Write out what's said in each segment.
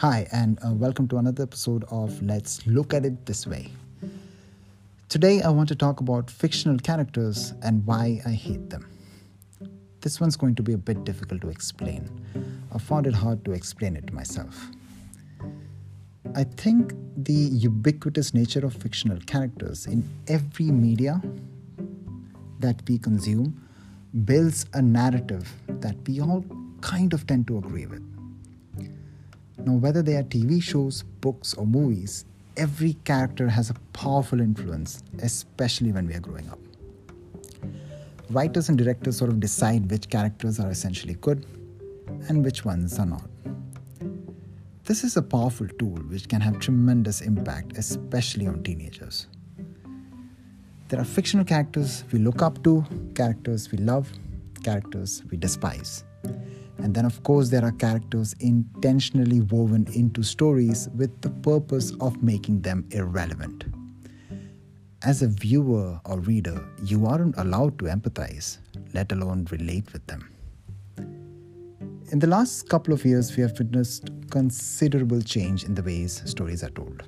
Hi, and uh, welcome to another episode of Let's Look at It This Way. Today, I want to talk about fictional characters and why I hate them. This one's going to be a bit difficult to explain. I found it hard to explain it myself. I think the ubiquitous nature of fictional characters in every media that we consume builds a narrative that we all kind of tend to agree with. Now, whether they are TV shows, books, or movies, every character has a powerful influence, especially when we are growing up. Writers and directors sort of decide which characters are essentially good and which ones are not. This is a powerful tool which can have tremendous impact, especially on teenagers. There are fictional characters we look up to, characters we love, characters we despise. And then, of course, there are characters intentionally woven into stories with the purpose of making them irrelevant. As a viewer or reader, you aren't allowed to empathize, let alone relate with them. In the last couple of years, we have witnessed considerable change in the ways stories are told.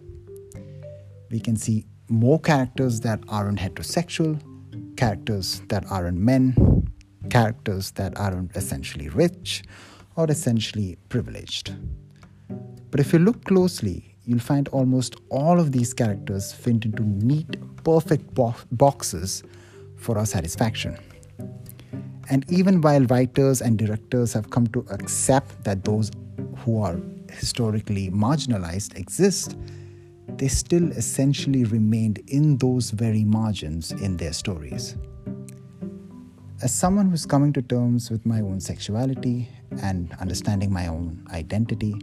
We can see more characters that aren't heterosexual, characters that aren't men, characters that aren't essentially rich or essentially privileged. But if you look closely, you'll find almost all of these characters fit into neat, perfect bo- boxes for our satisfaction. And even while writers and directors have come to accept that those who are historically marginalized exist, they still essentially remained in those very margins in their stories. As someone who's coming to terms with my own sexuality and understanding my own identity,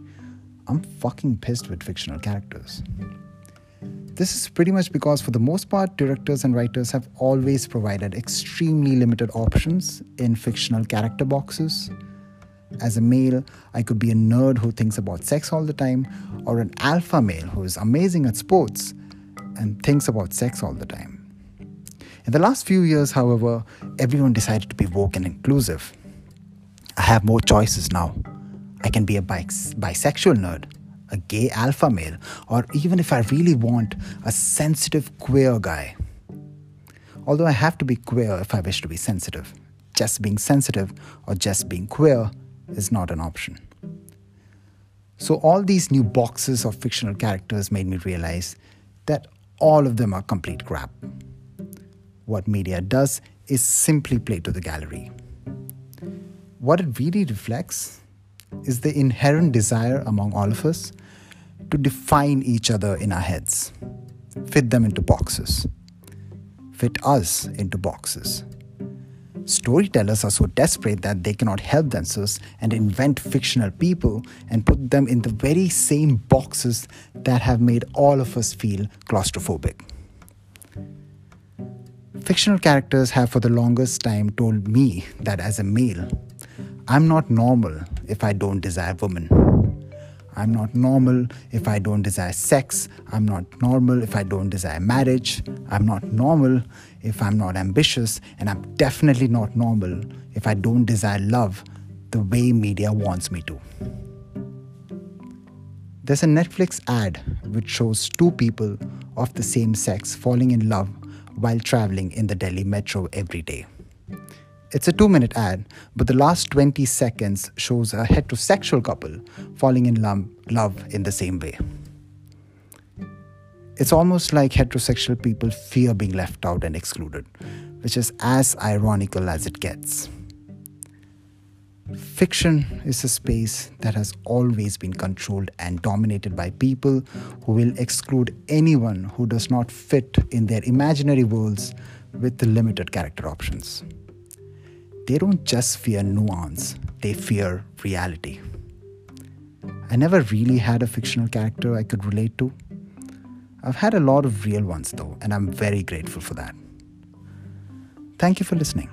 I'm fucking pissed with fictional characters. This is pretty much because, for the most part, directors and writers have always provided extremely limited options in fictional character boxes. As a male, I could be a nerd who thinks about sex all the time, or an alpha male who is amazing at sports and thinks about sex all the time. In the last few years, however, everyone decided to be woke and inclusive. I have more choices now. I can be a bis- bisexual nerd, a gay alpha male, or even if I really want, a sensitive queer guy. Although I have to be queer if I wish to be sensitive. Just being sensitive or just being queer is not an option. So, all these new boxes of fictional characters made me realize that all of them are complete crap. What media does is simply play to the gallery. What it really reflects is the inherent desire among all of us to define each other in our heads, fit them into boxes, fit us into boxes. Storytellers are so desperate that they cannot help themselves and invent fictional people and put them in the very same boxes that have made all of us feel claustrophobic. Fictional characters have for the longest time told me that as a male, I'm not normal if I don't desire women. I'm not normal if I don't desire sex. I'm not normal if I don't desire marriage. I'm not normal if I'm not ambitious. And I'm definitely not normal if I don't desire love the way media wants me to. There's a Netflix ad which shows two people of the same sex falling in love while traveling in the Delhi metro every day. It's a two minute ad, but the last 20 seconds shows a heterosexual couple falling in love in the same way. It's almost like heterosexual people fear being left out and excluded, which is as ironical as it gets. Fiction is a space that has always been controlled and dominated by people who will exclude anyone who does not fit in their imaginary worlds with limited character options. They don't just fear nuance, they fear reality. I never really had a fictional character I could relate to. I've had a lot of real ones though, and I'm very grateful for that. Thank you for listening.